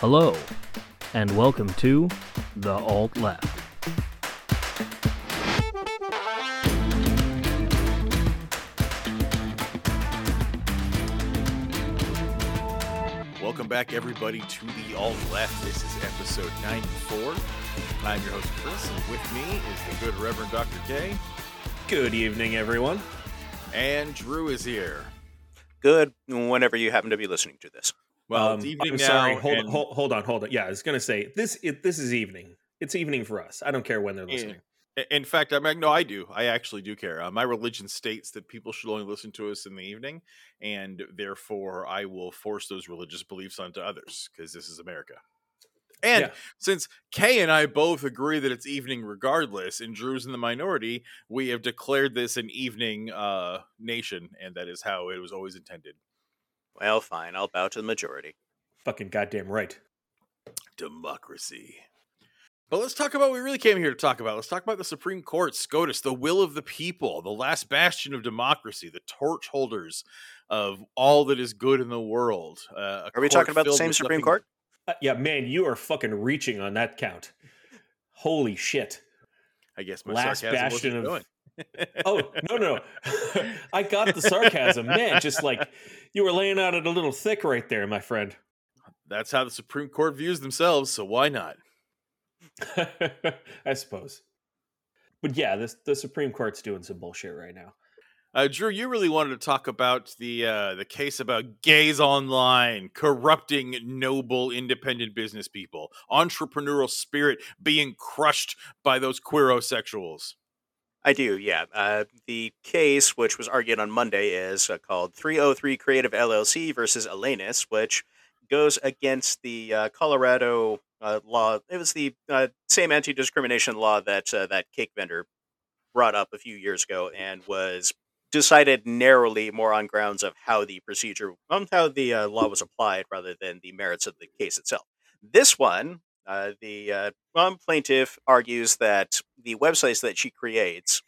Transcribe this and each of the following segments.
Hello, and welcome to The Alt Left. Welcome back, everybody, to the Alt Left. This is episode 94. I'm your host, Chris, and with me is the good Reverend Dr. K, Good evening, everyone. and Drew is here. good whenever you happen to be listening to this. Well, Um, it's evening I'm now. sorry. Hold, and- hold, hold on, hold on. Yeah, I was gonna say this. It, this is evening. It's evening for us. I don't care when they're Yeah. listening. In fact, I'm like, no, I do. I actually do care. Uh, my religion states that people should only listen to us in the evening, and therefore I will force those religious beliefs onto others because this is America. And Yeah. since K and I both agree that it's evening regardless, and Drew's in the minority, we have declared this an evening uh, nation, and that is how it was always intended. Well, fine, I'll bow to the majority. Fucking goddamn right. democracy. But let's talk about what we really came here to talk about. Let's talk about the Supreme Court, SCOTUS, the will of the people, the last bastion of democracy, the torch holders of all that is good in the world. Uh, Are we talking about the same Supreme nothing- Court? Uh, yeah, man, you are fucking reaching on that count. Holy shit. I guess my Last sarcasm bastion wasn't of- going. Oh no, no, no. I got the sarcasm, man. Just like you were laying out it a little thick right there, my friend. That's how the Supreme Court views themselves, so why not? I suppose. But yeah, this the Supreme Court's doing some bullshit right now. Uh, Drew, you really wanted to talk about the uh, the case about gays online corrupting noble, independent business people, entrepreneurial spirit being crushed by those queerosexuals. I do, yeah. Uh, the case, which was argued on Monday, is uh, called 303 Creative LLC versus Elenis, which goes against the uh, Colorado uh, law. It was the uh, same anti discrimination law that uh, that cake vendor brought up a few years ago and was decided narrowly more on grounds of how the procedure, on how the law was applied rather than the merits of the case itself. This one, the uh, plaintiff argues that the websites that she creates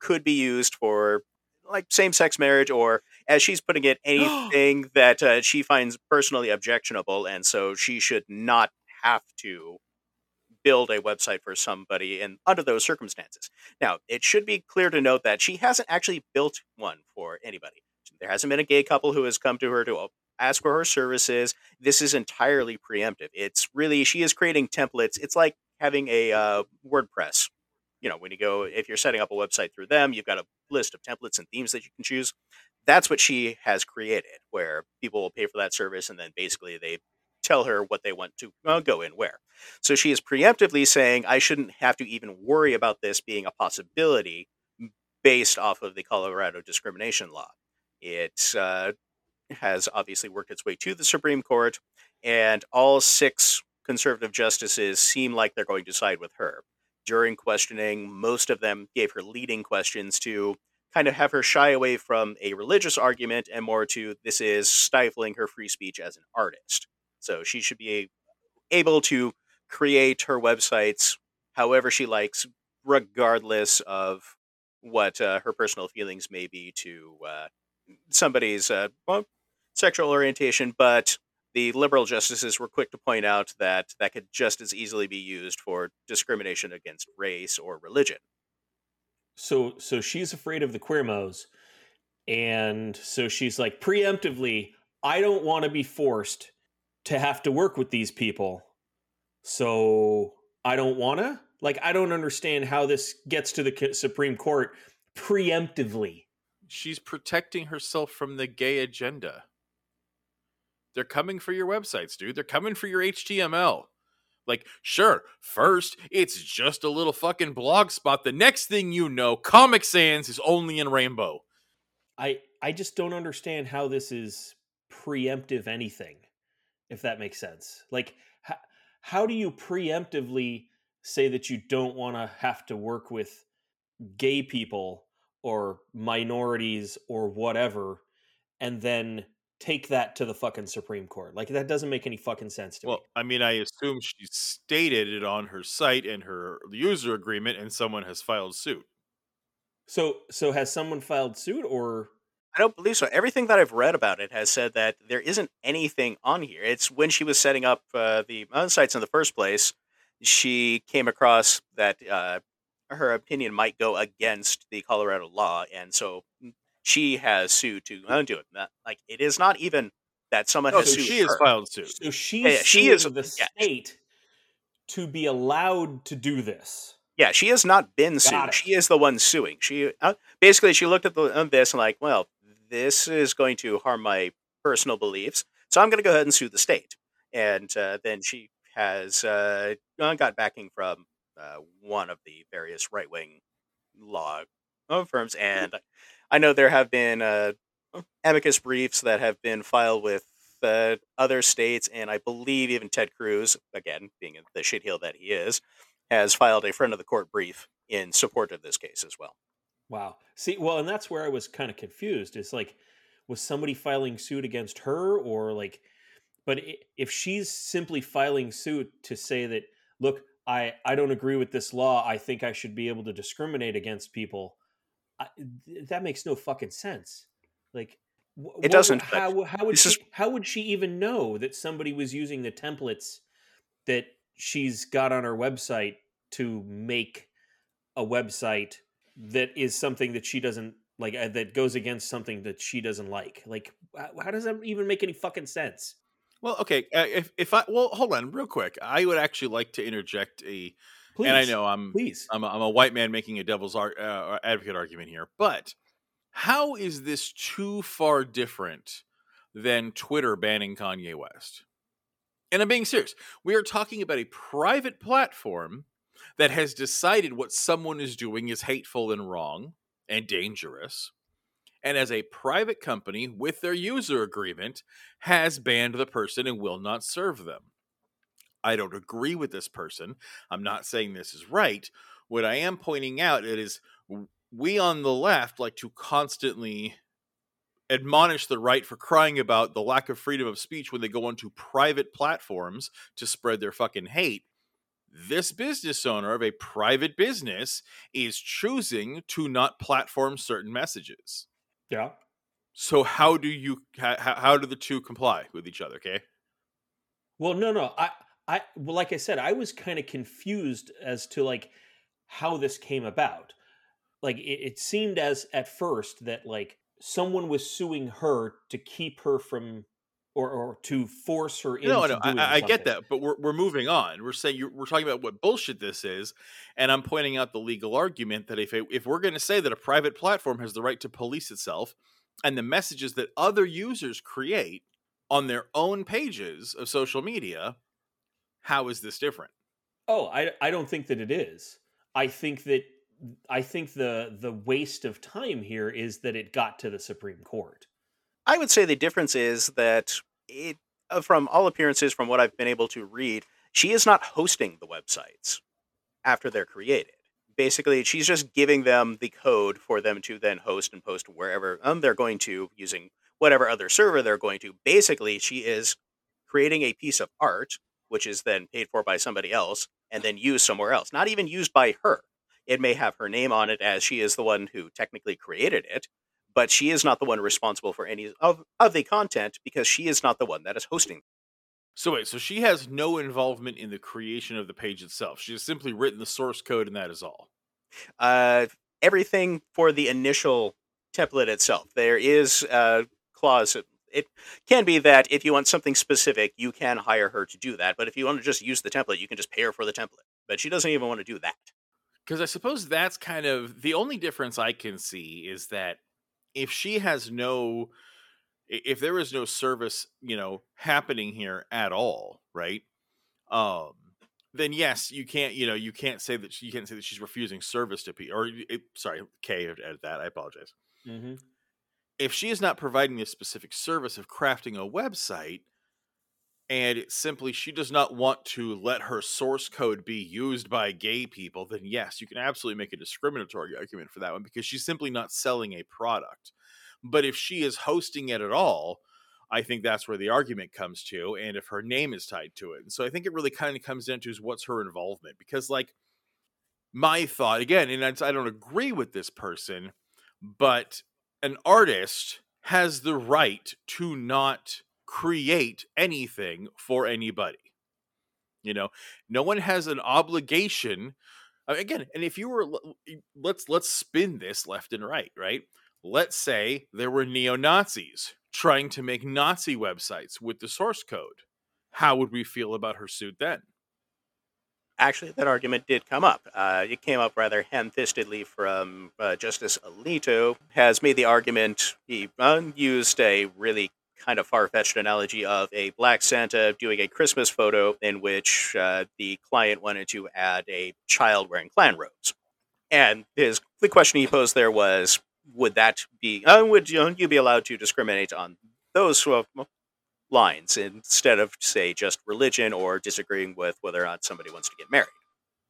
could be used for like same-sex marriage or as she's putting it anything that uh, she finds personally objectionable and so she should not have to build a website for somebody and under those circumstances. Now it should be clear to note that she hasn't actually built one for anybody. There hasn't been a gay couple who has come to her to ask for her services. This is entirely preemptive. It's really she is creating templates. It's like having a uh, wordpress you know when you go if you're setting up a website through them you've got a list of templates and themes that you can choose. That's what she has created where people will pay for that service and then basically they tell her what they want to uh, go in where. So she is preemptively saying i shouldn't have to even worry about this being a possibility based off of the colorado discrimination law. It uh, has obviously worked its way to the supreme court and all six conservative justices seem like they're going to side with her during questioning, most of them gave her leading questions to kind of have her shy away from a religious argument and more to this is stifling her free speech as an artist. So she should be able to create her websites however she likes, regardless of what uh, her personal feelings may be to uh, somebody's uh, well, sexual orientation. But the liberal justices were quick to point out that that could just as easily be used for discrimination against race or religion. So so she's afraid of the queermos, and so she's like preemptively, I don't want to be forced to have to work with these people. So I don't want to. Like I don't understand how this gets to the Supreme Court preemptively. She's protecting herself from the gay agenda. They're coming for your websites, dude. They're coming for your HTML. Like, sure, first, it's just a little fucking blog spot. The next thing you know, Comic Sans is only in rainbow. I I just don't understand how this is preemptive anything, if that makes sense. Like, how, how do you preemptively say that you don't want to have to work with gay people or minorities or whatever, and then take that to the fucking Supreme Court? Like, that doesn't make any fucking sense to Well, me. Well, I mean, I assume she stated it on her site and her user agreement, and someone has filed suit. So, so has someone filed suit or? I don't believe so. Everything that I've read about it has said that there isn't anything on here. It's when she was setting up uh, the mountain sites in the first place, she came across that uh, her opinion might go against the Colorado law, and so she has sued to undo it. Not- Like it is not even that someone Oh, has so sued she has filed suit. So she's Yeah, yeah, she suing is- the yeah. state to be allowed to do this. Yeah, she has not been sued. It. She is the one suing. She uh, basically she looked at the, uh, this and like, well, this is going to harm my personal beliefs, so I'm going to go ahead and sue the state. And uh, then she has uh, uh, got backing from uh, one of the various right wing law firms, and I know there have been uh, amicus briefs that have been filed with uh, other states, and I believe even Ted Cruz, again being the shitheel that he is, has filed a friend of the court brief in support of this case as well. Wow. See, well, and that's where I was kind of confused. It's like, was somebody filing suit against her, or like, but if she's simply filing suit to say that, look, I I don't agree with this law. I think I should be able to discriminate against people. I, th- that makes no fucking sense. Like, wh- what would- doesn't, but How how would this she is- how would she even know that somebody was using the templates that she's got on her website to make a website that is something that she doesn't like uh, that goes against something that she doesn't like like how, how does that even make any fucking sense Well, okay. Uh, if if I well, hold on, real quick. I would actually like to interject a, please and I know I'm please I'm a, I'm a white man making a devil's ar- uh, advocate argument here, but how is this too far different than Twitter banning Kanye West? And I'm being serious. We are talking about a private platform that has decided what someone is doing is hateful and wrong and dangerous. And as a private company with their user agreement, has banned the person and will not serve them. I don't agree with this person. I'm not saying this is right. What I am pointing out it is we on the left like to constantly admonish the right for crying about the lack of freedom of speech when they go onto private platforms to spread their fucking hate. This business owner of a private business is choosing to not platform certain messages. yeah So how do you how, how do the two comply with each other? Okay. well no no i i well like i said i was kind of confused as to like how this came about like it, it seemed as at first that like someone was suing her to keep her from or or to force her into No, no, I, I get that, but we're we're moving on. We're saying you're, we're talking about what bullshit this is, and I'm pointing out the legal argument that if it, if we're going to say that a private platform has the right to police itself, and the messages that other users create on their own pages of social media, how is this different? Oh, I I don't think that it is. I think that I think the the waste of time here is that it got to the Supreme Court. I would say the difference is that it, uh, from all appearances, from what I've been able to read, she is not hosting the websites after they're created. Basically, she's just giving them the code for them to then host and post wherever um, they're going to using whatever other server they're going to. Basically, she is creating a piece of art, which is then paid for by somebody else and then used somewhere else. Not even used by her. It may have her name on it as she is the one who technically created it, but she is not the one responsible for any of, of the content because she is not the one that is hosting. So wait, so she has no involvement in the creation of the page itself. She has simply written the source code, and that is all. Uh, everything for the initial template itself. There is a clause. It can be that if you want something specific, you can hire her to do that. But if you want to just use the template, you can just pay her for the template. But she doesn't even want to do that. Because I suppose that's kind of the only difference I can see is that if she has no, if there is no service, you know, happening here at all, right? Um, then yes, you can't, you know, you can't say that she, you can't say that she's refusing service to people. Or it, sorry, K edit that. I apologize. Mm-hmm. If she is not providing the specific service of crafting a website, and simply she does not want to let her source code be used by gay people, then yes, you can absolutely make a discriminatory argument for that one because she's simply not selling a product. But if she is hosting it at all, I think that's where the argument comes to, and if her name is tied to it. And so I think it really kind of comes down to is what's her involvement because, like, my thought again, and I don't agree with this person, but an artist has the right to not create anything for anybody. You know, no one has an obligation. uh, Again, and if you were, let's let's spin this left and right, right? Let's say there were neo Nazis trying to make Nazi websites with the source code. How would we feel about her suit then? Actually, that argument did come up. Uh, it came up rather ham-fistedly from uh, Justice Alito. Has made the argument. He uh, used a really kind of far-fetched analogy of a black Santa doing a Christmas photo in which uh, the client wanted to add a child wearing Klan robes. And his the question he posed there was, would that be? Uh, would you, you be allowed to discriminate on those uh, lines instead of say just religion or disagreeing with whether or not somebody wants to get married.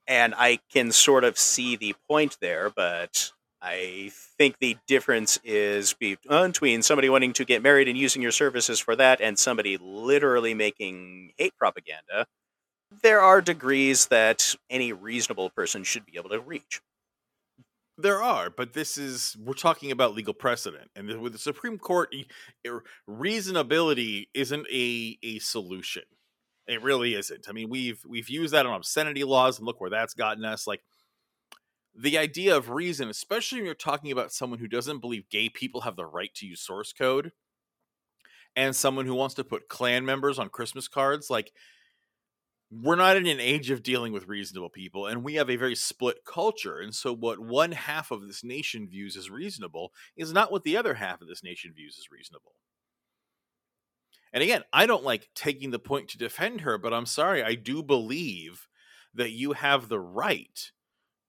And I can sort of see the point there, but I think the difference is uh, between somebody wanting to get married and using your services for that and somebody literally making hate propaganda. There are degrees that any reasonable person should be able to reach. There are, but this is we're talking about legal precedent, and with the Supreme Court, er, reasonability isn't a a solution. It really isn't. I mean, we've we've used that on obscenity laws, and look where that's gotten us. Like the idea of reason, especially when you're talking about someone who doesn't believe gay people have the right to use source code, and someone who wants to put Klan members on Christmas cards, like we're not in an age of dealing with reasonable people and we have a very split culture and so what one half of this nation views as reasonable is not what the other half of this nation views as reasonable. And again i don't like taking the point to defend her but i'm sorry i do believe that you have the right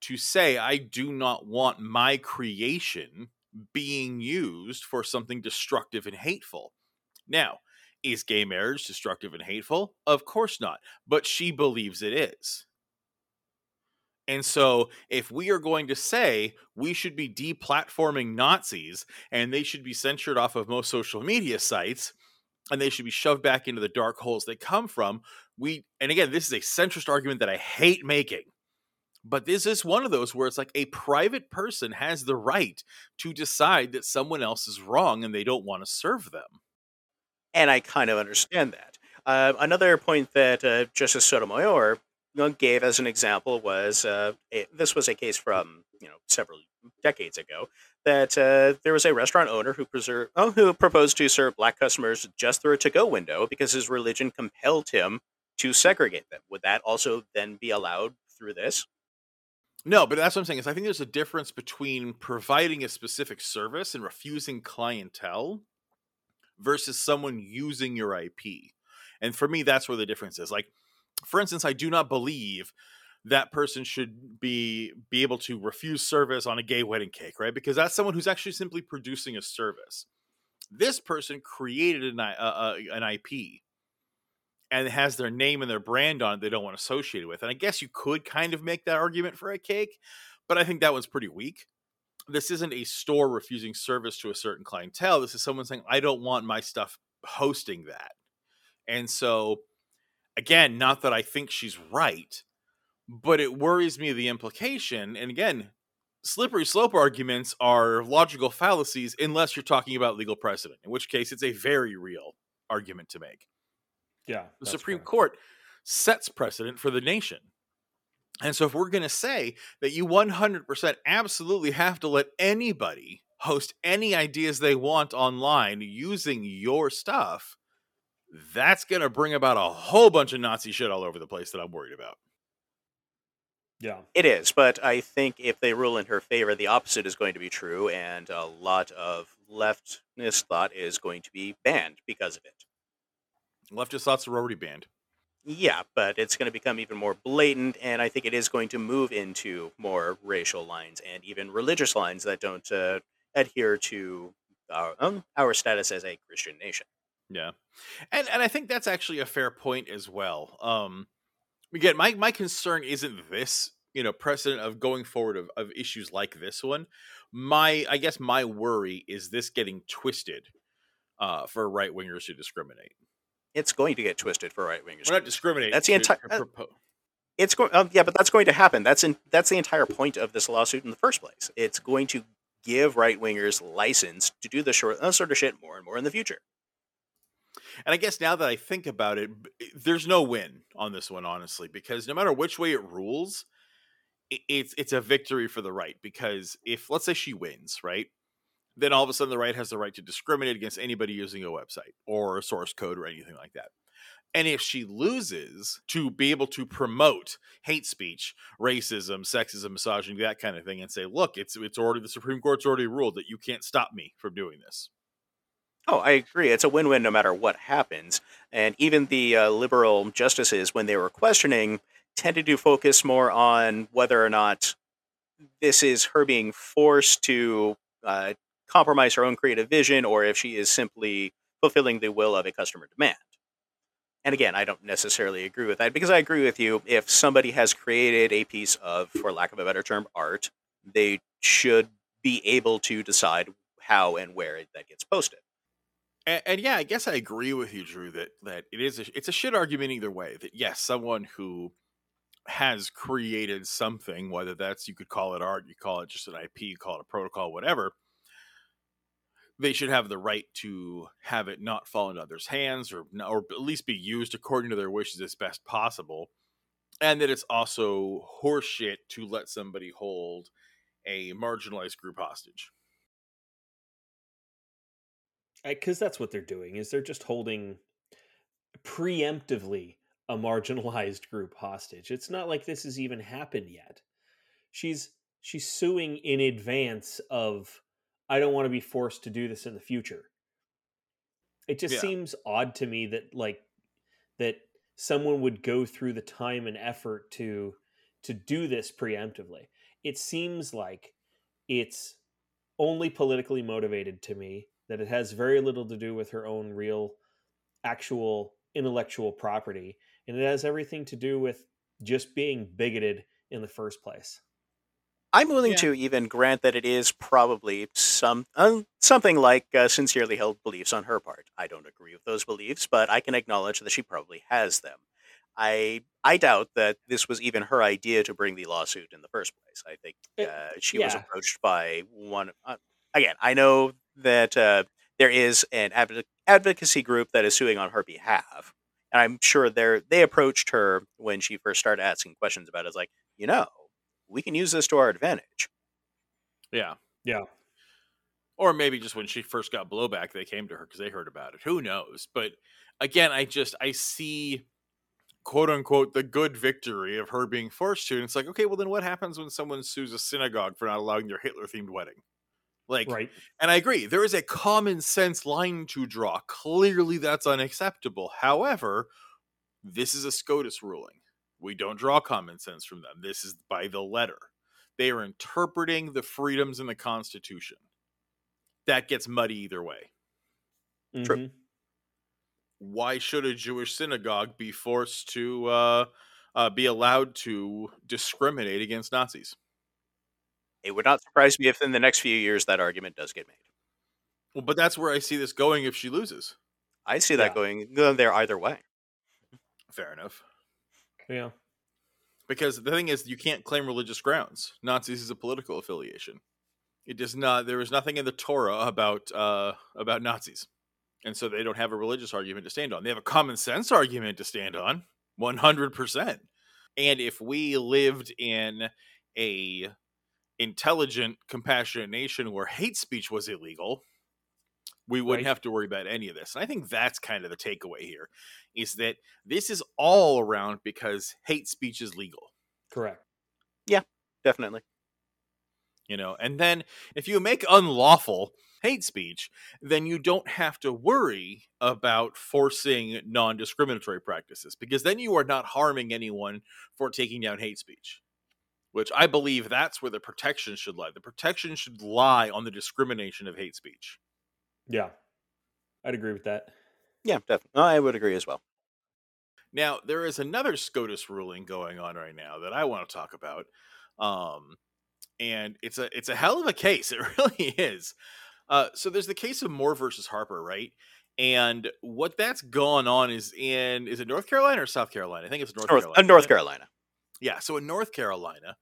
to say i do not want my creation being used for something destructive and hateful. Now is gay marriage destructive and hateful? Of course not. But she believes it is. And so, if we are going to say we should be deplatforming Nazis and they should be censored off of most social media sites and they should be shoved back into the dark holes they come from, we, and again, this is a centrist argument that I hate making. But this is one of those where it's like a private person has the right to decide that someone else is wrong and they don't want to serve them. And I kind of understand that. Uh, another point that uh, Justice Sotomayor gave as an example was uh, a, this was a case from you know several decades ago that uh, there was a restaurant owner who preserve, oh, who proposed to serve black customers just through a to-go window because his religion compelled him to segregate them. Would that also then be allowed through this? No, but that's what I'm saying is I think there's a difference between providing a specific service and refusing clientele versus someone using your IP. And for me, that's where the difference is. Like, for instance, I do not believe that person should be be able to refuse service on a gay wedding cake, right? Because that's someone who's actually simply producing a service. This person created an, uh, an IP and has their name and their brand on it they don't want associated with. And I guess you could kind of make that argument for a cake, but I think that one's pretty weak. This isn't a store refusing service to a certain clientele. This is someone saying, I don't want my stuff hosting that. And so, again, not that I think she's right, but it worries me the implication. And again, slippery slope arguments are logical fallacies unless you're talking about legal precedent, in which case it's a very real argument to make Yeah. the Supreme. Court sets precedent for the nation. And so, if we're going to say that you 100% absolutely have to let anybody host any ideas they want online using your stuff, that's going to bring about a whole bunch of Nazi shit all over the place that I'm worried about. Yeah. It is, but I think if they rule in her favor, the opposite is going to be true, and a lot of leftist thought is going to be banned because of it. Leftist thoughts are already banned. Yeah, but it's going to become even more blatant, and I think it is going to move into more racial lines and even religious lines that don't uh, adhere to our, um, our status as a Christian nation. Yeah. And and I think that's actually a fair point as well. Um again, my my concern isn't this, you know, precedent of going forward of, of issues like this one. My I guess my worry is this getting twisted uh for right wingers to discriminate. It's going to get twisted for right wingers. We're not discriminating. That's the entire- propo- It's going, um, yeah, but that's going to happen. That's in that's the entire point of this lawsuit in the first place. It's going to give right wingers license to do the short, uh, sort of shit more and more in the future. And I guess now that I think about it, there's no win on this one, honestly, because no matter which way it rules, it's it's a victory for the right. Because if let's say she wins, right, then all of a sudden the right has the right to discriminate against anybody using a website or a source code or anything like that. And if she loses, to be able to promote hate speech, racism, sexism, misogyny, that kind of thing, and say, look, it's it's already the Supreme Court's already ruled that you can't stop me from doing this. Oh, I agree. It's a win-win no matter what happens. And even the uh, liberal justices, when they were questioning, tended to focus more on whether or not this is her being forced to uh, compromise her own creative vision, or if she is simply fulfilling the will of a customer demand. And again, I don't necessarily agree with that because I agree with you. If somebody has created a piece of, for lack of a better term, art, they should be able to decide how and where that gets posted. And, and, yeah, I guess I agree with you, Drew, that that it is a, it's a shit argument either way. That yes, someone who has created something, whether that's you could call it art, you call it just an IP, you call it a protocol, whatever, they should have the right to have it not fall into others' hands or or at least be used according to their wishes as best possible. And that it's also horseshit to let somebody hold a marginalized group hostage because that's what they're doing is they're just holding preemptively a marginalized group hostage it's not like this has even happened yet she's she's suing in advance of i don't want to be forced to do this in the future it just yeah. seems odd to me that like that someone would go through the time and effort to to do this preemptively it seems like it's only politically motivated to me that it has very little to do with her own real, actual intellectual property. And it has everything to do with just being bigoted in the first place. I'm willing yeah. to even grant that it is probably some uh, something like uh, sincerely held beliefs on her part. I don't agree with those beliefs, but I can acknowledge that she probably has them. I I doubt that this was even her idea to bring the lawsuit in the first place. I think uh, she yeah. was approached by one. Uh, again, I know that uh, there is an adv- advocacy group that is suing on her behalf. And I'm sure they they approached her when she first started asking questions about it. It's like, you know, we can use this to our advantage. Yeah. Yeah. Or maybe just when she first got blowback, they came to her because they heard about it. Who knows? But again, I just I see quote unquote the good victory of her being forced to. And it's like, okay, well then what happens when someone sues a synagogue for not allowing their Hitler themed wedding? Like, right. and I agree, there is a common sense line to draw. Clearly, that's unacceptable. However, this is a SCOTUS ruling. We don't draw common sense from them. This is by the letter. They are interpreting the freedoms in the Constitution. That gets muddy either way. Mm-hmm. True. Why should a Jewish synagogue be forced to uh, uh, be allowed to discriminate against Nazis? It would not surprise me if in the next few years that argument does get made. Well, but that's where I see this going if she loses. I see that yeah. going there either way. Fair enough. Yeah. Because the thing is, you can't claim religious grounds. Nazis is a political affiliation. It does not. There is nothing in the Torah about uh, about Nazis, and so they don't have a religious argument to stand on. They have a common sense argument to stand on, one hundred percent. And if we lived in a intelligent, compassionate nation where hate speech was illegal, we wouldn't right. have to worry about any of this. And I think that's kind of the takeaway here is that this is all around because hate speech is legal. Correct. Yeah, definitely. You know, and then if you make unlawful hate speech, then you don't have to worry about forcing non discriminatory practices because then you are not harming anyone for taking down hate speech which I believe that's where the protection should lie. The protection should lie on the discrimination of hate speech. Yeah, I'd agree with that. Yeah, definitely. I would agree as well. Now, there is another SCOTUS ruling going on right now that I want to talk about. Um, and it's a it's a hell of a case. It really is. Uh, so there's the case of Moore versus Harper, right? And what that's gone on is in is it North Carolina or South Carolina? I think it's North, North Carolina. Uh, North Carolina. Yeah, so in North Carolina,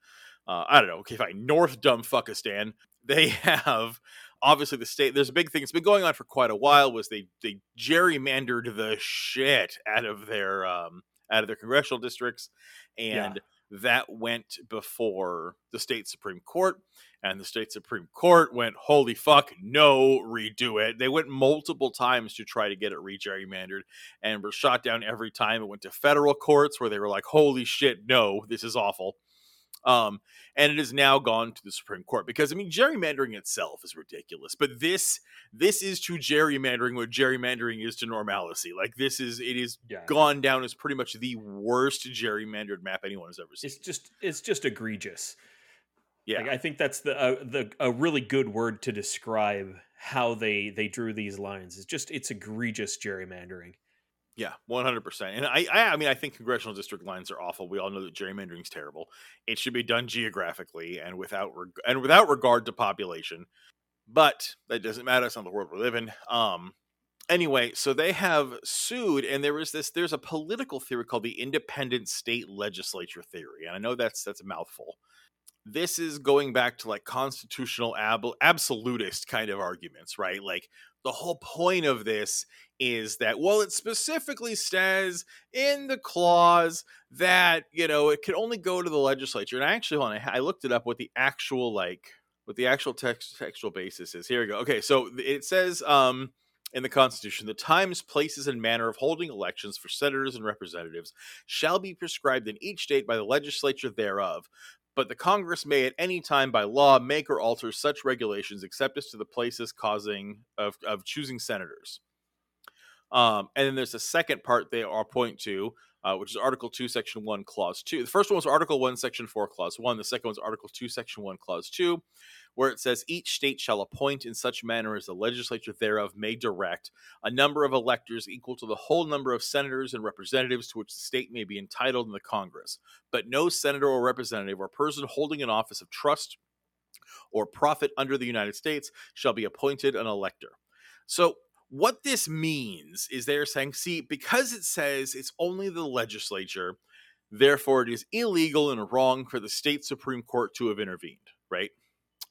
uh, I don't know, okay, fine, North Dumbfuckistan, they have obviously the state there's a big thing it's been going on for quite a while was they they gerrymandered the shit out of their um out of their congressional districts and that went before the state supreme court and the state supreme court went holy fuck no redo it. They went multiple times to try to get it re-gerrymandered and were shot down every time. It went to federal courts where they were like holy shit no this is awful um, and it has now gone to the Supreme Court because I mean gerrymandering itself is ridiculous, but this this is to gerrymandering what gerrymandering is to normalcy. Like this is it is Yeah. gone down as pretty much the worst gerrymandered map anyone has ever seen. It's just it's just egregious. yeah, Like, I think that's the uh, the a really good word to describe how they they drew these lines. It's just it's egregious gerrymandering. Yeah, one hundred percent. And I, I, I mean, I think congressional district lines are awful. We all know that gerrymandering is terrible. It should be done geographically and without reg- and without regard to population. But that doesn't matter. It's not the world we live in. Um. Anyway, so they have sued, and there is this. There's a political theory called the independent state legislature theory, and I know that's that's a mouthful. This is going back to like constitutional ab- absolutist kind of arguments, right? Like the whole point of this is that well it specifically says in the clause that you know it can only go to the legislature and i actually want to i looked it up what the actual like what the actual text textual basis is. Here we go. Okay so it says um in the constitution the times places and manner of holding elections for senators and representatives shall be prescribed in each state by the legislature thereof but the Congress may at any time by law make or alter such regulations except as to the places causing of, of choosing senators. Um, and then there's a second part they are point to, uh, which is Article 2, Section 1, Clause 2. The first one was Article 1, Section 4, Clause 1. The second one was Article 2, Section 1, Clause 2, where it says each state shall appoint in such manner as the legislature thereof may direct a number of electors equal to the whole number of senators and representatives to which the state may be entitled in the Congress. But no senator or representative or person holding an office of trust or profit under the United States shall be appointed an elector. So, what this means is they're saying, see, because it says it's only the legislature, therefore it is illegal and wrong for the state Supreme Court to have intervened, right?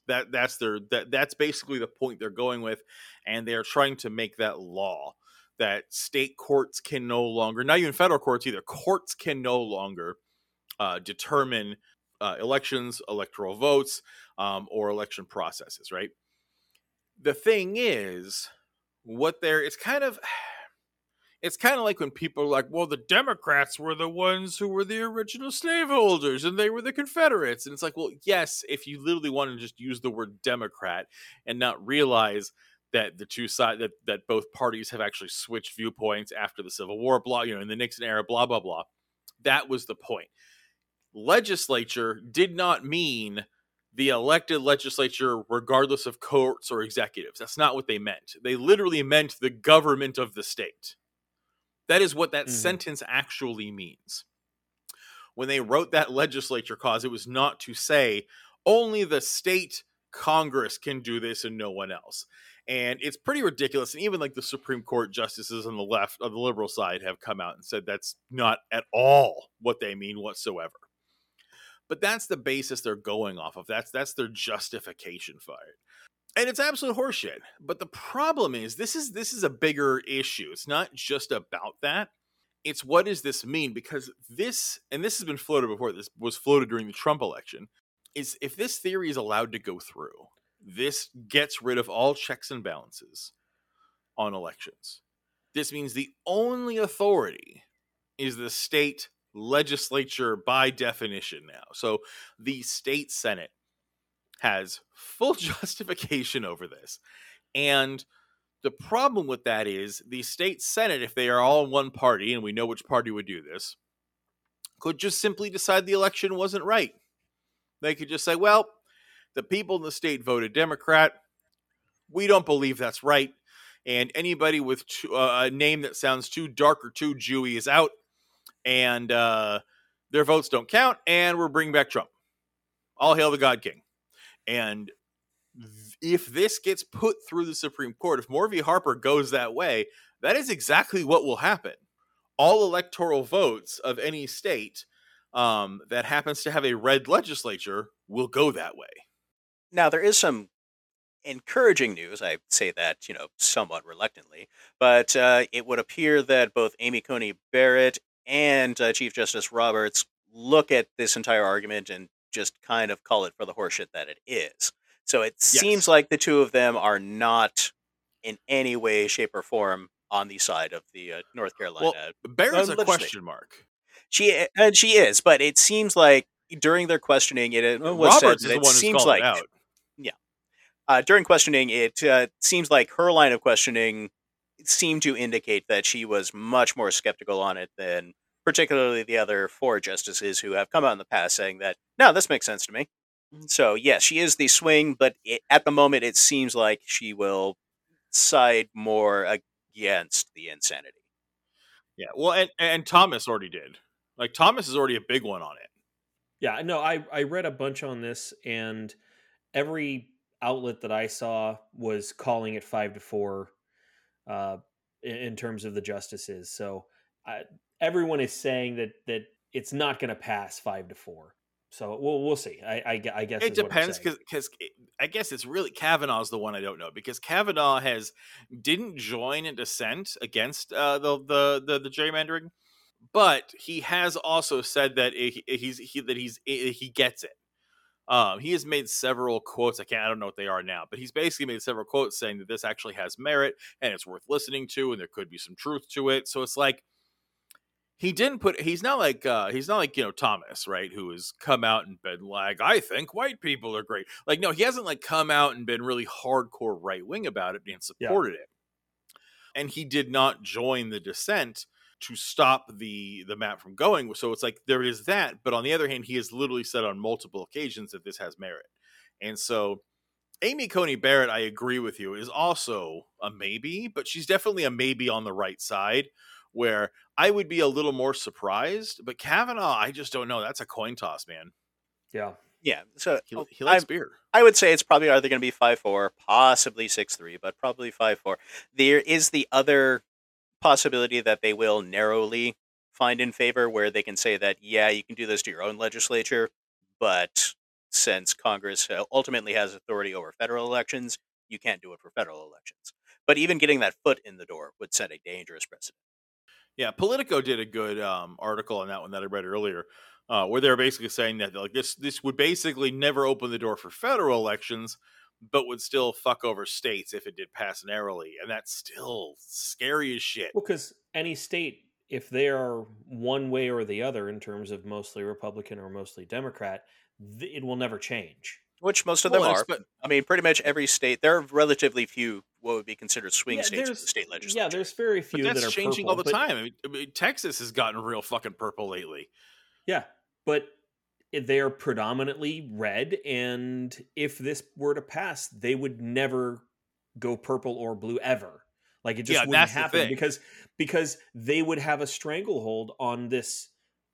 That that's their that that's basically the point they're going with, and they are trying to make that law that state courts can no longer, not even federal courts either, courts can no longer uh, determine uh, elections, electoral votes, um, or election processes, right? The thing is, what they're it's kind of it's kind of like when people are like, well, the Democrats were the ones who were the original slaveholders and they were the Confederates. And it's like, well, yes, if you literally want to just use the word Democrat and not realize that the two sides that, that both parties have actually switched viewpoints after the Civil War, blah, you know, in the Nixon era, blah, blah, blah. That was the point. Legislature did not mean the elected legislature, regardless of courts or executives. That's not what they meant. They literally meant the government of the state. That is what that Mhm. sentence actually means. When they wrote that legislature cause, it was not to say only the state Congress can do this and no one else. And it's pretty ridiculous. And even like the Supreme Court justices on the left, on the liberal side, have come out and said that's not at all what they mean whatsoever but that's the basis they're going off of. That's that's their justification for it. And it's absolute horseshit. But the problem is this is this is a bigger issue. It's not just about that. It's what does this mean? Because this and this has been floated before, this was floated during the Trump election, is if this theory is allowed to go through, this gets rid of all checks and balances on elections. This means the only authority is the state legislature by definition now. So the state senate has full justification over this. And the problem with that is the state senate if they are all one party and we know which party would do this could just simply decide the election wasn't right. They could just say, well, the people in the state voted democrat. We don't believe that's right. And anybody with uh, a name that sounds too dark or too Jewy is out and uh, their votes don't count, and we're bringing back Trump. All hail the God King. And if this gets put through the Supreme Court, if Moore v. Harper goes that way, that is exactly what will happen. All electoral votes of any state um, that happens to have a red legislature will go that way. Now there is some encouraging news. I say that, you know, somewhat reluctantly, but uh, it would appear that both Amy Coney Barrett and uh, Chief Justice Roberts look at this entire argument and just kind of call it for the horseshit that it is. So it Yes. seems like the two of them are not in any way, shape, or form on the side of the uh, North Carolina. Barrett's Uh, a question mark. she and she is, but it seems like during their questioning, it uh, was Roberts said is the one seems like it out. uh, during questioning, it uh, seems like her line of questioning seemed to indicate that she was much more skeptical on it than particularly the other four justices who have come out in the past saying that, no, this makes sense to me. So, yes, she is the swing, but it, at the moment, it seems like she will side more against the insanity. Yeah. Well, and and Thomas already did. Like Thomas is already a big one on it. Yeah, no, I I read a bunch on this, and every outlet that I saw was calling it five to four, uh, in, in terms of the justices. So I, everyone is saying that that it's not going to pass five to four. So we'll we'll see. I I, I guess it depends because I guess it's really Kavanaugh's the one I don't know because Kavanaugh has didn't join in dissent against uh, the, the the the gerrymandering, but he has also said that he, he's he, that he's he gets it. Um, he has made several quotes. I can't. I don't know what they are now, but he's basically made several quotes saying that this actually has merit and it's worth listening to, and there could be some truth to it. So it's like he didn't put. He's not like uh, he's not like you know Thomas, right? Who has come out and been like, I think white people are great. Like, no, he hasn't like come out and been really hardcore right wing about it and Yeah. supported it. And he did not join the dissent to stop the the map from going. So it's like there is that, but on the other hand, he has literally said on multiple occasions that this has merit. And so Amy Coney Barrett, I agree with you, is also a maybe, but she's definitely a maybe on the right side where I would be a little more surprised. But Kavanaugh, I just don't know. That's a coin toss, man. Yeah, Yeah, so He, oh, he likes I- beer. I would say it's probably either going to be five four, possibly six three, but probably five four. There is the other possibility that they will narrowly find in favor, where they can say that yeah, you can do this to your own legislature, but since Congress uh, ultimately has authority over federal elections, you can't do it for federal elections. But even getting that foot in the door would set a dangerous precedent. Yeah, Politico did a good um, article on that one that I read earlier, uh, where they were basically saying that like this this would basically never open the door for federal elections, but would still fuck over states if it did pass narrowly, and that's still scary as shit. well, because any state, if they are one way or the other in terms of mostly Republican or mostly Democrat, th- it will never change. Which most of them and are. it's- but- I mean, pretty much every state. There are relatively few what would be considered swing Yeah, states in the state legislature. Yeah, there's very But few that's that are changing purple, all the but- time. I mean, I mean, Texas has gotten real fucking purple lately. Yeah, but they're predominantly red, and if this were to pass, they would never go purple or blue ever. Like it just Yeah, wouldn't happen because because they would have a stranglehold on this.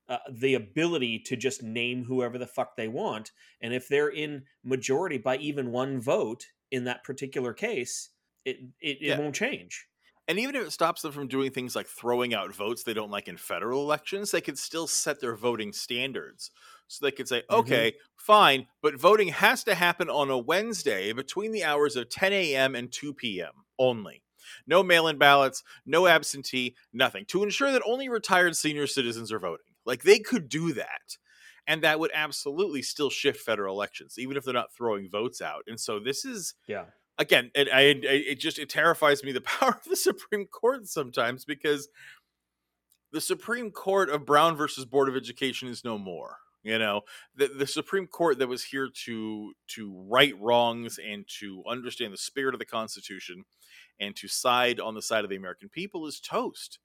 Uh, the ability to just name whoever the fuck they want, and if they're in majority by even one vote in that particular case, it it, it Yeah. won't change. And even if it stops them from doing things like throwing out votes they don't like in federal elections, they could still set their voting standards. So they could say, Mhm. okay, fine, but voting has to happen on a Wednesday between the hours of 10 a.m. and 2 p.m. only. No mail in ballots, no absentee, nothing to ensure that only retired senior citizens are voting. Like they could do that. And that would absolutely still shift federal elections, even if they're not throwing votes out. And so this is Yeah, again, it, I, it just it terrifies me the power of the Supreme Court sometimes because the Supreme Court of Brown versus Board of Education is no more. You know, the the Supreme Court that was here to to right wrongs and to understand the spirit of the Constitution and to side on the side of the American people is toast.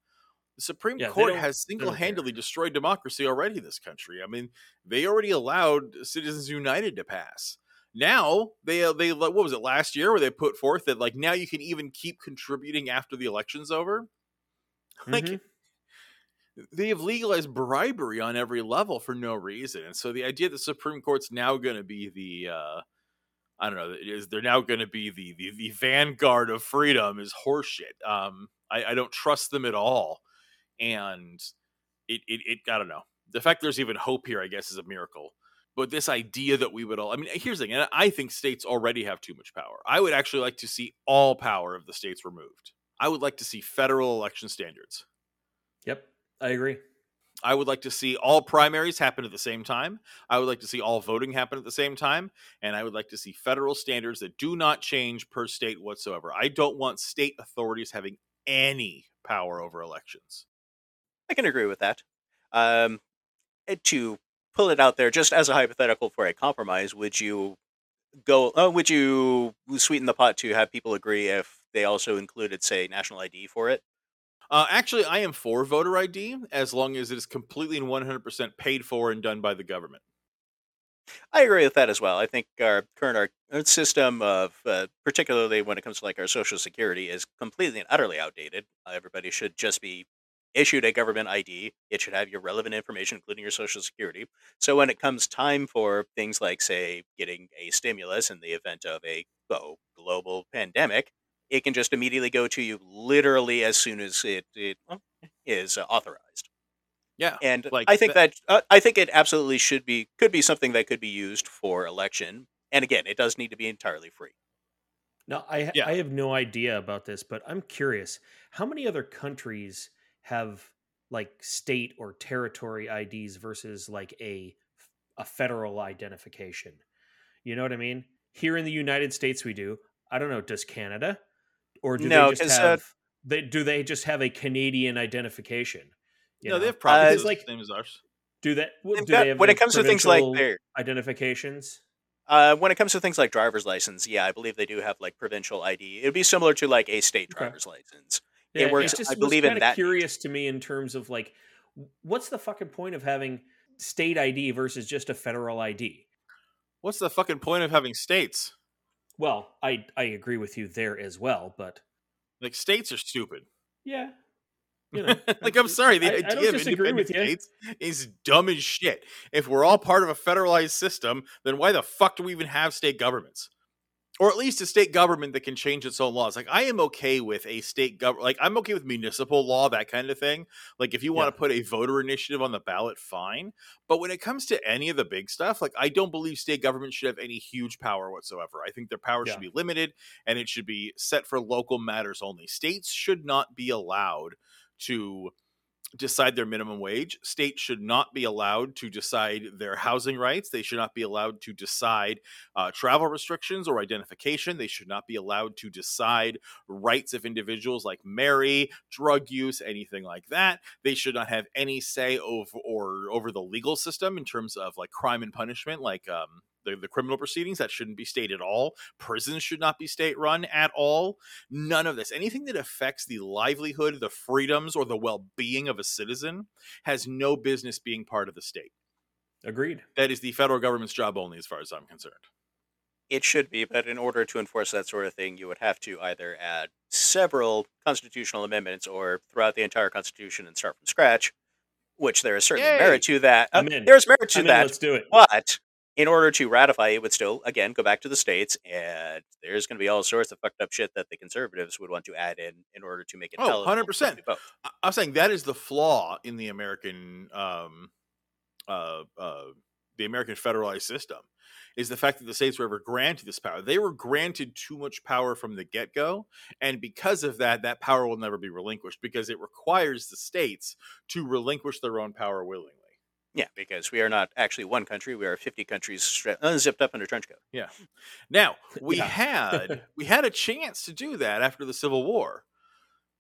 The Supreme Yeah, Court has single handedly destroyed democracy already in this country. I mean, they already allowed Citizens United to pass now they uh, they what was it last year where they put forth that like now you can even keep contributing after the election's over? Like Mhm. they have legalized bribery on every level for no reason and so the idea that the supreme court's now going to be the uh i don't know is they're now going to be the, the the vanguard of freedom is horseshit. Um i i don't trust them at all and it, it it i don't know. The fact there's even hope here i guess is a miracle But this idea that we would all, I mean, here's the thing, and I think states already have too much power. I would actually like to see all power of the states removed. I would like to see federal election standards. Yep, I agree. I would like to see all primaries happen at the same time. I would like to see all voting happen at the same time. And I would like to see federal standards that do not change per state whatsoever. I don't want state authorities having any power over elections. I can agree with that. Um, to pull it out there, just as a hypothetical for a compromise, would you go? Uh, would you sweeten the pot to have people agree if they also included, say, national ID for it? Uh, actually, I am for voter ID as long as it is completely and 100% paid for and done by the government. I agree with that as well. I think our current our system of, uh, particularly when it comes to like our social security, is completely and utterly outdated. Uh, everybody should just be issued a government ID. It should have your relevant information, including your social security. So when it comes time for things like, say, getting a stimulus in the event of a oh, global pandemic, it can just immediately go to you literally as soon as it, it is authorized. Yeah, and like I think that, uh, I think it absolutely should be could be something that could be used for election. And again, it does need to be entirely free. No, I Yeah. I have no idea about this, but I'm curious. How many other countries have like state or territory IDs versus like a a federal identification? You know what I mean? Here in the United States, we do. I don't know. Does Canada, or do No, they just 'cause, uh, have? they do they just have a Canadian identification? You no, know? they have provinces like- the same as ours. do that. Do They've they have when like, it comes to things like their identifications? Uh, when it comes to things like driver's license, yeah, I believe they do have like provincial ID. It'd be similar to like a state Okay. driver's license. Yeah, It works, just I was believe, in kinda that Curious to me in terms of like, what's the fucking point of having state ID versus just a federal ID? What's the fucking point of having states? Well, I I agree with you there as well, but Like states are stupid. yeah, you know, like I'm sorry, the I- I idea don't of independent states is dumb as shit. If we're all part of a federalized system, then why the fuck do we even have state governments? Or at least a state government that can change its own laws. Like I am okay with a state government. Like I'm okay with municipal law, that kind of thing. Like if you want to put a voter initiative on the ballot, fine. But when it comes to any of the big stuff, like I don't believe state government should have any huge power whatsoever. I think their power Yeah. should be limited and it should be set for local matters only. States should not be allowed to decide their minimum wage. States should not be allowed to decide their housing rights. They should not be allowed to decide uh, travel restrictions or identification. They should not be allowed to decide rights of individuals like marry, drug use, anything like that. They should not have any say over or over the legal system in terms of like crime and punishment, like um, the, the criminal proceedings. That shouldn't be state at all. Prisons should not be state run at all none of this anything that affects the livelihood the freedoms or the well-being of a citizen has no business being part of the state agreed. that is the federal government's job only as far as i'm concerned It should be, but in order to enforce that sort of thing, you would have to either add several constitutional amendments or throughout the entire Constitution and start from scratch, which there is certainly Yay! merit to that. Uh, there's merit to I mean, that, let's do it. but in order to ratify it would still again go back to the states and there's going to be all sorts of fucked up shit that the conservatives would want to add in in order to make it Oh, 100%. them to vote. I- i'm saying that is the flaw in the american um uh uh the american federalized system is the fact that the states were ever granted this power they were granted too much power from the get-go and because of that that power will never be relinquished because it requires the states to relinquish their own power willingly yeah because we are not actually one country we are 50 countries stra- unzipped up under trench coat Yeah. Now we Yeah. had we had a chance to do that after the Civil War.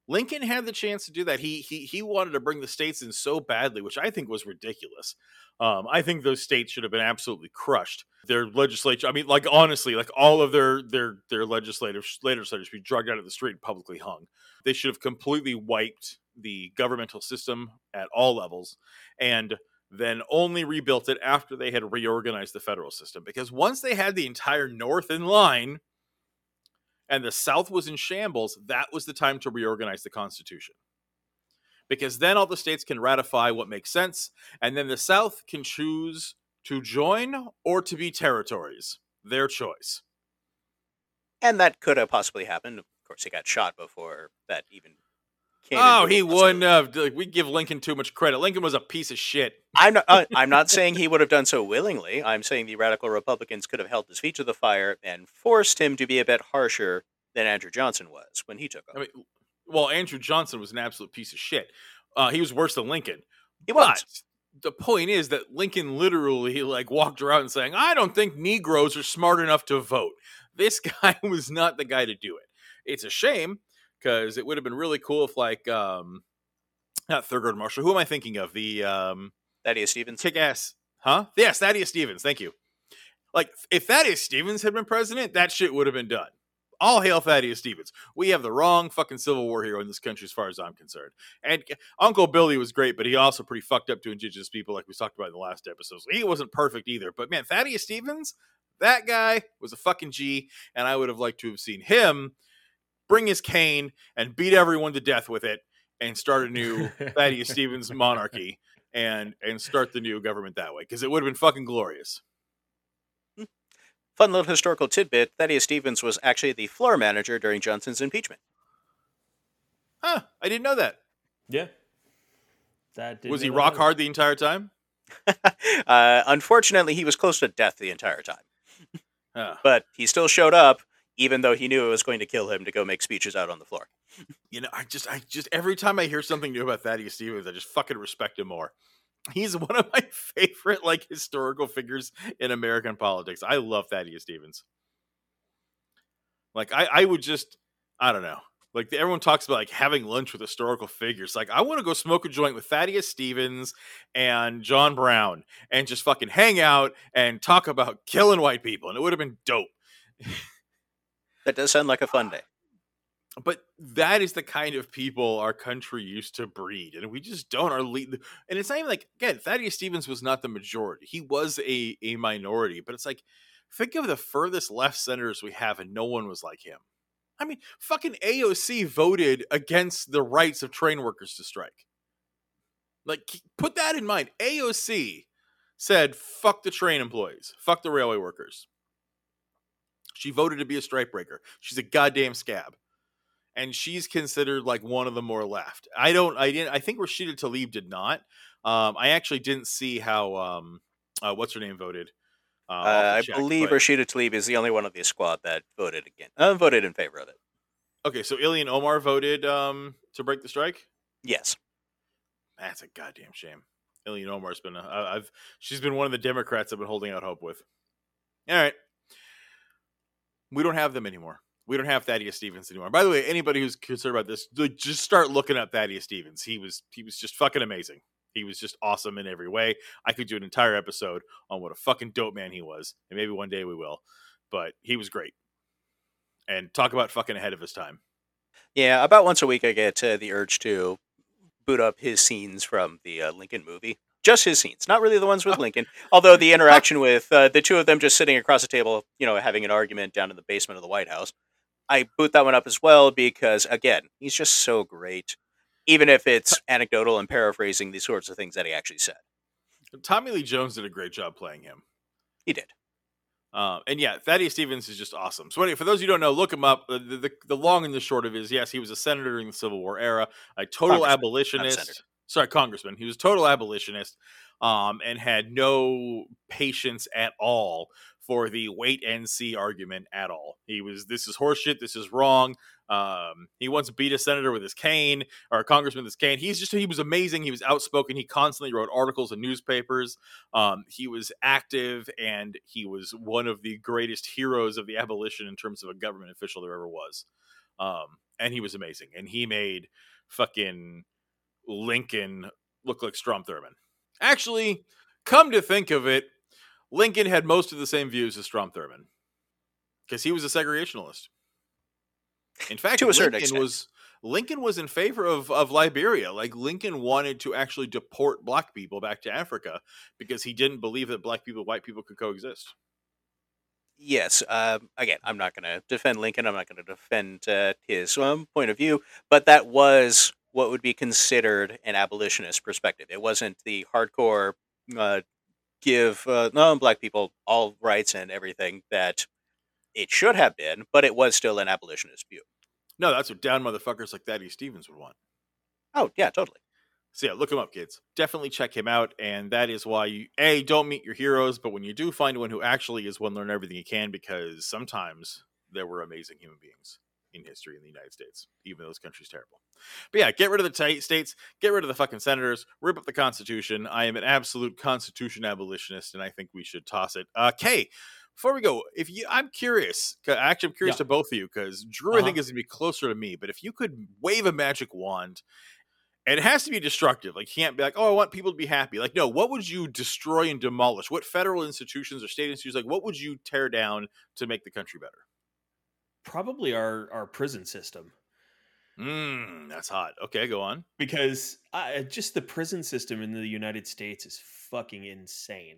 Lincoln had the chance to do that. He he he wanted to bring the states in so badly, which I think was ridiculous. Um, I think those states should have been absolutely crushed. Their legislature, I mean, like honestly, like all of their their their legislative legislators should be dragged out of the street and publicly hung. They should have completely wiped the governmental system at all levels, and then only rebuilt it after they had reorganized the federal system. Because once they had the entire North in line and the South was in shambles, that was the time to reorganize the Constitution. Because then all the states can ratify what makes sense, and then the South can choose to join or to be territories. Their choice. and that could have possibly happened of course he got shot before that even Oh, he wouldn't have. like, We give Lincoln too much credit. Lincoln was a piece of shit. I'm not. Uh, I'm not saying he would have done so willingly. I'm saying the radical Republicans could have held his feet to the fire and forced him to be a bit harsher than Andrew Johnson was when he took I over. mean, well, Andrew Johnson was an absolute piece of shit. Uh, he was worse than Lincoln. he was. But the point is that Lincoln literally like walked around and saying, "I don't think Negroes are smart enough to vote." This guy was not the guy to do it. It's a shame because it would have been really cool if, like, um, not Thurgood Marshall. Who am I thinking of? The um, Thaddeus Stevens. kick ass, huh? Yes, Thaddeus Stevens. Thank you. Like, if Thaddeus Stevens had been president, that shit would have been done. All hail Thaddeus Stevens. We have the wrong fucking Civil War hero in this country, as far as I'm concerned. And Uncle Billy was great, but he also pretty fucked up to indigenous people, like we talked about in the last episode. So he wasn't perfect either. But man, Thaddeus Stevens, that guy was a fucking G, and I would have liked to have seen him bring his cane and beat everyone to death with it and start a new Thaddeus Stevens monarchy and and start the new government that way because it would have been fucking glorious. Fun little historical tidbit: Thaddeus Stevens was actually the floor manager during Johnson's impeachment. Huh? I didn't know that. Yeah. That Was he rock hard the entire time? uh, unfortunately, he was close to death the entire time, Huh. but he still showed up, even though he knew it was going to kill him to go make speeches out on the floor. You know, I just, I just every time I hear something new about Thaddeus Stevens, I just fucking respect him more. He's one of my favorite like historical figures in American politics. I love Thaddeus Stevens. Like I, I would just, I don't know. Like everyone talks about like having lunch with historical figures. Like I want to go smoke a joint with Thaddeus Stevens and John Brown and just fucking hang out and talk about killing white people, and it would have been dope. That does sound like a fun day. but that is the kind of people our country used to breed and we just don't our lead and it's not even like again thaddeus stevens was not the majority. He was a a minority but it's like think of the furthest left senators we have and no one was like him. I mean fucking aoc voted against the rights of train workers to strike. Like put that in mind. Aoc said fuck the train employees. Fuck the railway workers she voted to be a strikebreaker she's a goddamn scab and she's considered like one of the more left. I don't. I didn't. I think Rashida Tlaib did not. Um, I actually didn't see how. Um, uh, what's her name voted. Uh, Uh, to I believe but- Rashida Tlaib is the only one of the squad that voted again. Uh, voted in favor of it. Okay, so Ilhan Omar voted um, to break the strike. Yes. That's a goddamn shame. Ilhan Omar's been. A, I've. She's been one of the Democrats I've been holding out hope with. All right. We don't have them anymore. We don't have Thaddeus Stevens anymore. By the way, anybody who's concerned about this, just start looking up Thaddeus Stevens. He was he was just fucking amazing. He was just awesome in every way. I could do an entire episode on what a fucking dope man he was, and maybe one day we will. But he was great. And talk about fucking ahead of his time. Yeah, about once a week I get uh, the urge to boot up his scenes from the uh, Lincoln movie. Just his scenes, not really the ones with Lincoln. Although the interaction with uh, the two of them just sitting across the table, you know, having an argument down in the basement of the White House, I boot that one up as well because, again, he's just so great. Even if it's anecdotal and paraphrasing these sorts of things that he actually said. Tommy Lee Jones did a great job playing him. He did. Uh, and yeah, Thaddeus Stevens is just awesome. So anyway, for those who don't know, look him up. The, the, the long and the short of it is, yes, he was a senator during the Civil War era, a total abolitionist. Sorry, congressman. He was a total abolitionist, um, and had no patience at all for the wait and see argument at all. He was, this is horseshit. This is wrong. Um, he once beat a senator with his cane or a congressman with his cane. He's just, he was amazing. He was outspoken. He constantly wrote articles in newspapers. Um, he was active and he was one of the greatest heroes of the abolition in terms of a government official there ever was. Um, and he was amazing. And he made fucking Lincoln look like Strom Thurmond. Actually, come to think of it, Lincoln had most of the same views as Strom Thurmond because he was a segregationalist. In fact, To a certain Lincoln was Lincoln was in favor of of Liberia. Like Lincoln wanted to actually deport black people back to Africa because he didn't believe that black people, white people could coexist. Yes. Um, again, I'm not going to defend Lincoln. I'm not going to defend uh, his um, point of view, but that was what would be considered an abolitionist perspective. It wasn't the hardcore uh, give uh, no black people all rights and everything that it should have been, but it was still an abolitionist view. No, that's what down motherfuckers like Thaddeus Stevens would want. Oh yeah, totally. So yeah, look him up, kids. Definitely check him out, and that is why you a don't meet your heroes, but when you do find one who actually is one, learn everything you can because sometimes there were amazing human beings in history in the United States, even though this country's terrible. But yeah, get rid of the t- states, get rid of the fucking senators, rip up the Constitution. I am an absolute Constitution abolitionist, and I think we should toss it. Uh, K, before we go, if you, I'm curious. Actually, I'm curious Yeah. to both of you because Drew, I Uh-huh. think, is gonna be closer to me. But if you could wave a magic wand, and it has to be destructive. Like, you can't be like, oh, I want people to be happy. Like, no, what would you destroy and demolish? What federal institutions or state institutions, like, what would you tear down to make the country better? Probably our our prison system. Mmm, that's hot. Okay, go on. because uh, just the prison system in the United States is fucking insane.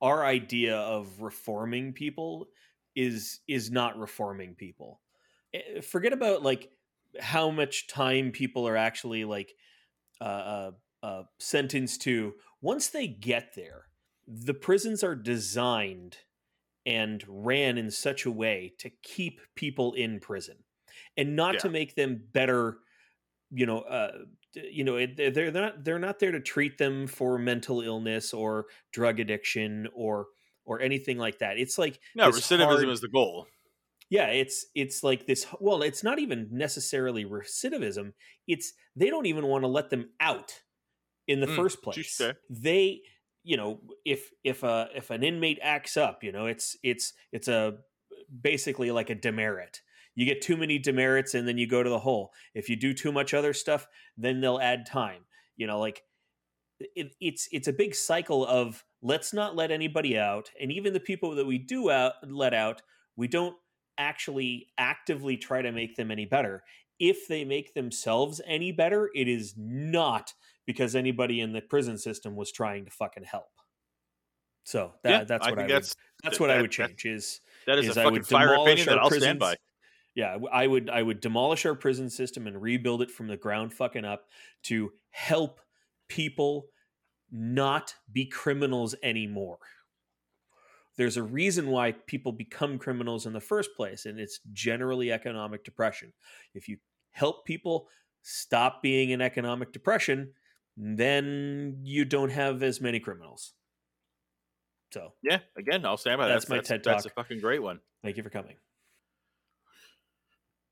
Our idea of reforming people is is not reforming people. Eh, Forget about like how much time people are actually like uh, uh, uh, sentenced to. Once they get there, the prisons are designed and ran in such a way to keep people in prison and not Yeah. to make them better you know uh you know they're they're not they're not there to treat them for mental illness or drug addiction or or anything like that it's like No, recidivism hard- is the goal. yeah it's it's like this well it's not even necessarily recidivism it's they don't even want to let them out in the Mm, first place they you know if if a if an inmate acts up you know it's it's it's a basically like a demerit. You get too many demerits and then you go to the hole. If you do too much other stuff then they'll add time. You know like it, it's it's a big cycle of let's not let anybody out and even the people that we do out let out we don't actually actively try to make them any better if they make themselves any better it is not because anybody in the prison system was trying to fucking help so that, yeah, that's what I, think would that's that's what I would change is that is, is a I fucking would fire demolish opinion that our I'll prisons. stand by. Yeah, I would I would demolish our prison system and rebuild it from the ground fucking up to help people not be criminals anymore. There's a reason why people become criminals in the first place, and it's generally economic depression. If you help people stop being in economic depression, then you don't have as many criminals. So, Yeah, again, I'll stand by that. That's my TED talk. That's a fucking great one. thank you for coming.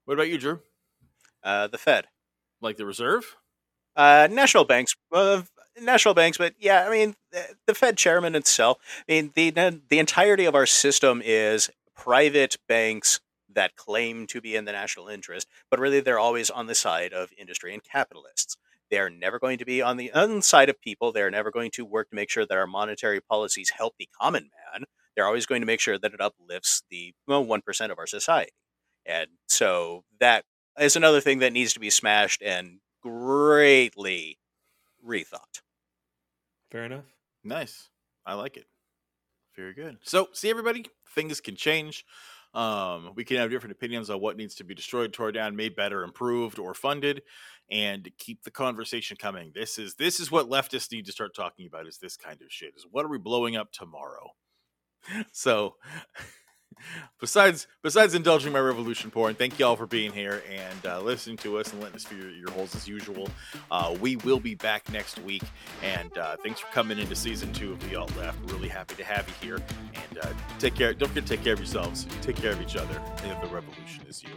What about you, Drew? Uh, the Fed, Like the reserve? uh, national banks, uh, national banks, but yeah, I mean, the, the Fed chairman itself. I mean, the the entirety of our system is private banks that claim to be in the national interest, but really they're always on the side of industry and capitalists. They're never going to be on the on side of people. They're never going to work to make sure that our monetary policies help the common man. They're always going to make sure that it uplifts the well, 1% of our society. And so that is another thing that needs to be smashed and greatly rethought. Fair enough. Nice. I like it. Very good. So, see everybody, things can change. Um, we can have different opinions on what needs to be destroyed, tore down, made better, improved, or funded, and keep the conversation coming. This is this is what leftists need to start talking about. Is this kind of shit? Is what are we blowing up tomorrow? So, besides besides indulging my revolution porn, thank you all for being here and uh, listening to us and letting us feel your holes as usual. Uh, we will be back next week, and uh, thanks for coming into season two of the Alt Left. Really happy to have you here, and uh, take care. Don't forget to take care of yourselves. Take care of each other, and the revolution is you.